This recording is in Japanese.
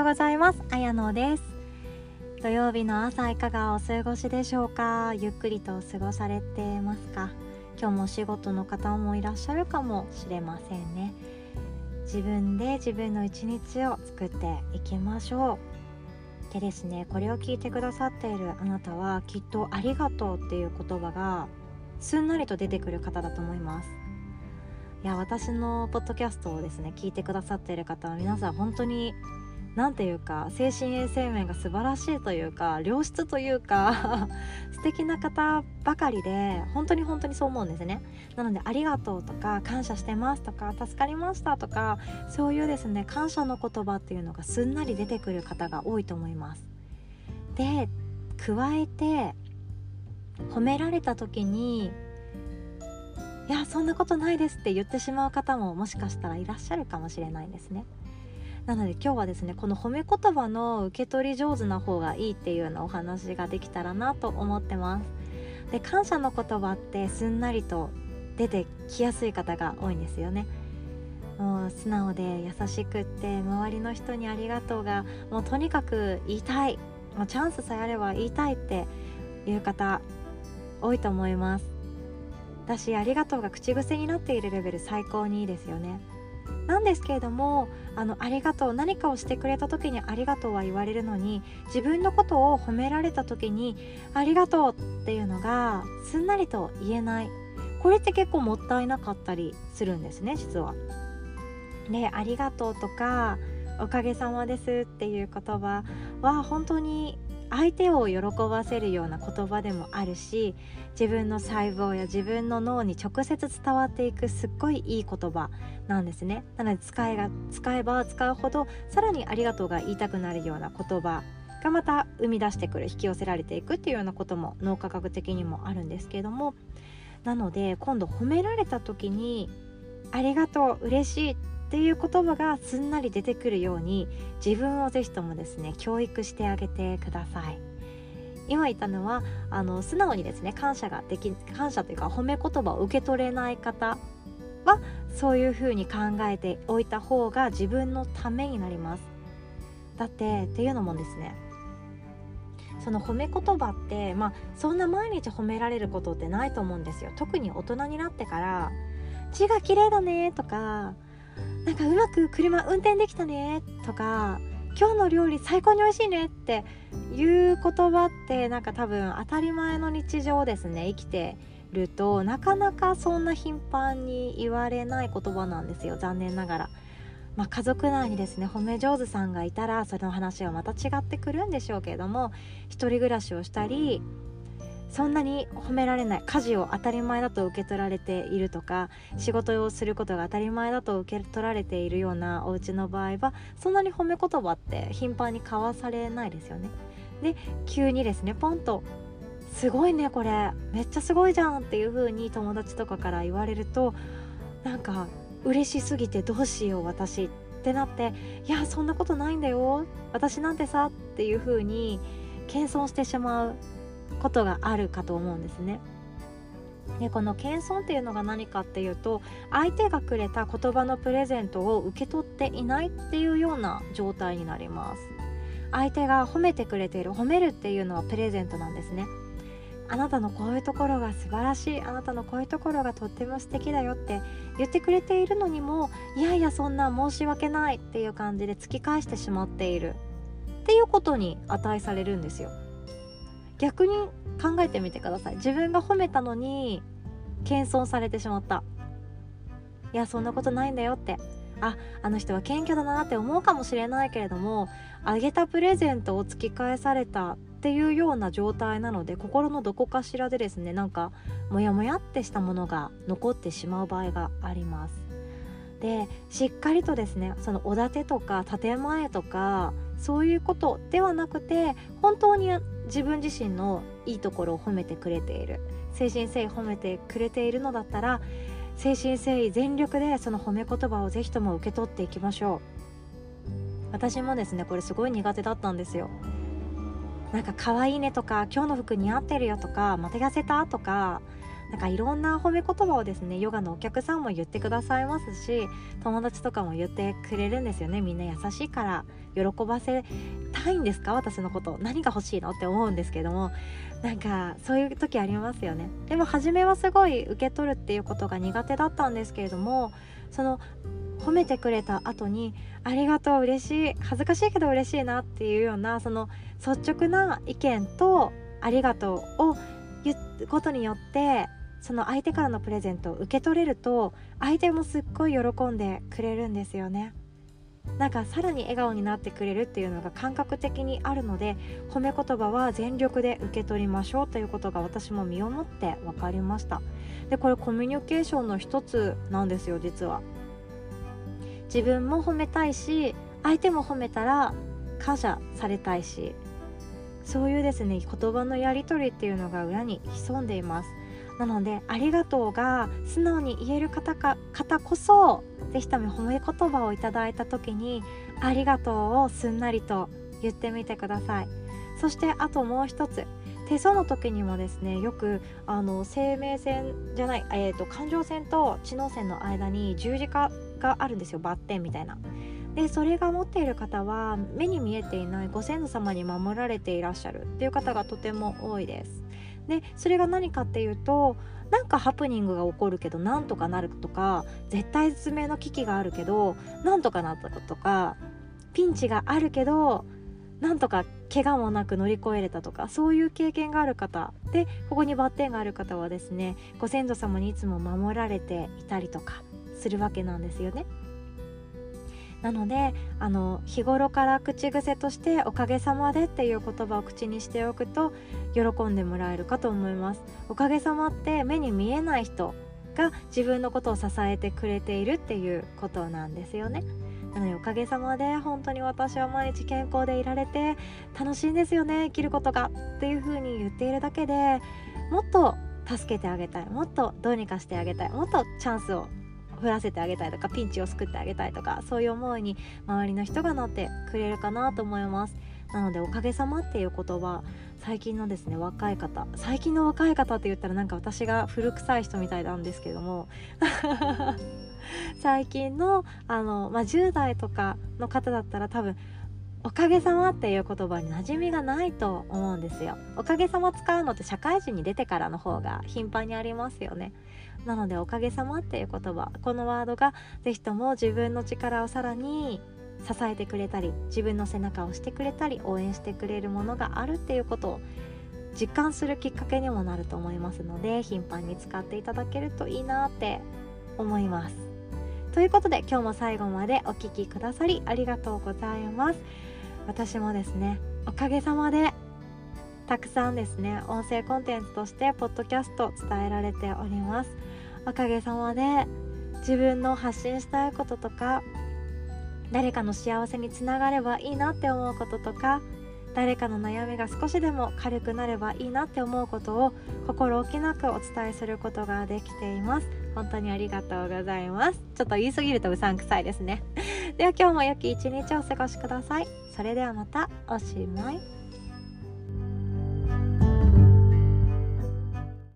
ようございます。あやのです。土曜日の朝いかがお過ごしでしょうか？ゆっくりと過ごされてますか？今日もお仕事の方もいらっしゃるかもしれませんね。自分で自分の一日を作っていきましょう。でですねこれを聞いてくださっているあなたはきっとありがとうっていう言葉がすんなりと出てくる方だと思います。いや私のポッドキャストをですね聞いてくださっている方は皆さん本当に何ていうか精神衛生面が素晴らしいというか良質というか 素敵な方ばかりで本当に本当にそう思うんですね。なのでありがとうとか感謝してますとか助かりましたとかそういうですね感謝の言葉っていうのがすんなり出てくる方が多いと思います。で加えて褒められた時にいやそんなことないですって言ってしまう方ももしかしたらいらっしゃるかもしれないんですね。なので今日はですねこの褒め言葉の受け取り上手な方がいいっていうようなお話ができたらなと思ってます。で感謝の言葉ってすんなりと出てきやすい方が多いんですよね。もう素直で優しくって周りの人にありがとうがもうとにかく言いたい。もうチャンスさえあれば言いたいっていう方多いと思います。だしありがとうが口癖になっているレベル最高にいいですよね。なんですけれどもあのありがとう何かをしてくれた時にありがとうは言われるのに自分のことを褒められた時にありがとうっていうのがすんなりと言えないこれって結構もったいなかったりするんですね実は。でありがとうとかおかげさまですっていう言葉は本当に相手を喜ばせるような言葉でもあるし自分の細胞や自分の脳に直接伝わっていくすっごいいい言葉なんですね。なので使えが使えば使うほどさらにありがとうが言いたくなるような言葉がまた生み出してくる引き寄せられていくっていうようなことも脳科学的にもあるんですけれども。なので今度褒められた時に「ありがとう嬉しい」っていう言葉がすんなり出てくるように自分をぜひともですね教育してあげてください。今言ったのはあの素直にですね感謝ができ感謝というか褒め言葉を受け取れない方はそういうふうに考えておいた方が自分のためになります。だってっていうのもですねその褒め言葉ってまあそんな毎日褒められることってないと思うんですよ。特に大人になってから「字が綺麗だね」とかなんかうまく車運転できたねとか今日の料理最高に美味しいねっていう言葉ってなんか多分当たり前の日常ですね生きてるとなかなかそんな頻繁に言われない言葉なんですよ残念ながら。まあ、家族内にですね褒め上手さんがいたらその話はまた違ってくるんでしょうけれども一人暮らしをしたりそんなに褒められない家事を当たり前だと受け取られているとか仕事をすることが当たり前だと受け取られているようなお家の場合はそんなに褒め言葉って頻繁に交わされないですよね。で急にですねポンと「すごいねこれめっちゃすごいじゃん」っていう風に友達とかから言われるとなんか嬉しすぎてどうしよう私ってなって「いやそんなことないんだよ私なんてさ」っていう風に謙遜してしまうことがあるかと思うんですね。でこの謙遜っていうのが何かっていうと相手がくれた言葉のプレゼントを受け取っていないっていうような状態になります。相手が褒めてくれている褒めるっていうのはプレゼントなんですね。あなたのこういうところが素晴らしいあなたのこういうところがとっても素敵だよって言ってくれているのにもいやいやそんな申し訳ないっていう感じで突き返してしまっているっていうことに値されるんですよ。逆に考えてみてください。自分が褒めたのに謙遜されてしまった。いやそんなことないんだよって。ああの人は謙虚だなって思うかもしれないけれどもあげたプレゼントを突き返されたっていうような状態なので心のどこかしらでですねなんかモヤモヤってしたものが残ってしまう場合があります。でしっかりとですねそのおだてとか建前とかそういうことではなくて本当に自分自身のいいところを褒めてくれている。誠心誠意褒めてくれているのだったら誠心誠意全力でその褒め言葉をぜひとも受け取っていきましょう。私もですねこれすごい苦手だったんですよ。なんか可愛いねとか今日の服似合ってるよとかまた痩せたとかなんかいろんな褒め言葉をですねヨガのお客さんも言ってくださいますし友達とかも言ってくれるんですよね。みんな優しいから喜ばせたいんですか？私のこと。何が欲しいの？って思うんですけどもなんかそういう時ありますよね。でも初めはすごい受け取るっていうことが苦手だったんですけれどもその褒めてくれた後に「ありがとう嬉しい。恥ずかしいけど嬉しいな」っていうようなその率直な意見と「ありがとう」を言うことによってその相手からのプレゼントを受け取れると相手もすっごい喜んでくれるんですよね。なんかさらに笑顔になってくれるっていうのが感覚的にあるので褒め言葉は全力で受け取りましょうということが私も身をもって分かりました。でこれコミュニケーションの一つなんですよ実は。自分も褒めたいし相手も褒めたら感謝されたいし。そういうですね言葉のやり取りっていうのが裏に潜んでいます。なので「ありがとう」が素直に言える方か方こそ是非とも褒め言葉をいただいた時に「ありがとう」をすんなりと言ってみてくださいそしてあともう一つ手相の時にもですねよくあの生命線じゃない、えーと、感情線と知能線の間に十字架があるんですよバッテンみたいな。でそれが持っている方は目に見えていないご先祖様に守られていらっしゃるっていう方がとても多いです。でそれが何かっていうとなんかハプニングが起こるけどなんとかなるとか絶対絶命の危機があるけどなんとかなったとかピンチがあるけどなんとか怪我もなく乗り越えれたとかそういう経験がある方でここにバッテンがある方はですねご先祖様にいつも守られていたりとかするわけなんですよね。なのであの日頃から口癖として「おかげさまで」っていう言葉を口にしておくと喜んでもらえるかと思います。おかげさまって目に見えない人が自分のことを支えてくれているっていうことなんですよね。なのでおかげさまで本当に私は毎日健康でいられて楽しいんですよね生きることがっていう風に言っているだけでもっと助けてあげたいもっとどうにかしてあげたいもっとチャンスを降らせてあげたいとかピンチを救ってあげたいとかそういう思いに周りの人がなってくれるかなと思います。なので「おかげさま」っていう言葉最近のですね若い方最近の若い方って言ったらなんか私が古臭い人みたいなんですけども最近のあの、まあ、10代とかの方だったら多分おかげさまっていう言葉に馴染みがないと思うんですよおかげさま使うのって社会人に出てからの方が頻繁にありますよねなのでおかげさまっていう言葉このワードが是非とも自分の力をさらに支えてくれたり自分の背中を押してくれたり応援してくれるものがあるっていうことを実感するきっかけにもなると思いますので頻繁に使っていただけるといいなって思います。ということで今日も最後までお聴きくださりありがとうございます。私もですねおかげさまでたくさんですね音声コンテンツとしてポッドキャスト伝えられております。おかげさまで自分の発信したいこととか誰かの幸せにつながればいいなって思うこととか誰かの悩みが少しでも軽くなればいいなって思うことを心置きなくお伝えすることができています。本当にありがとうございます。ちょっと言い過ぎるとうさんくさいですね。では今日も良き一日をお過ごしください。それではまたおしまい。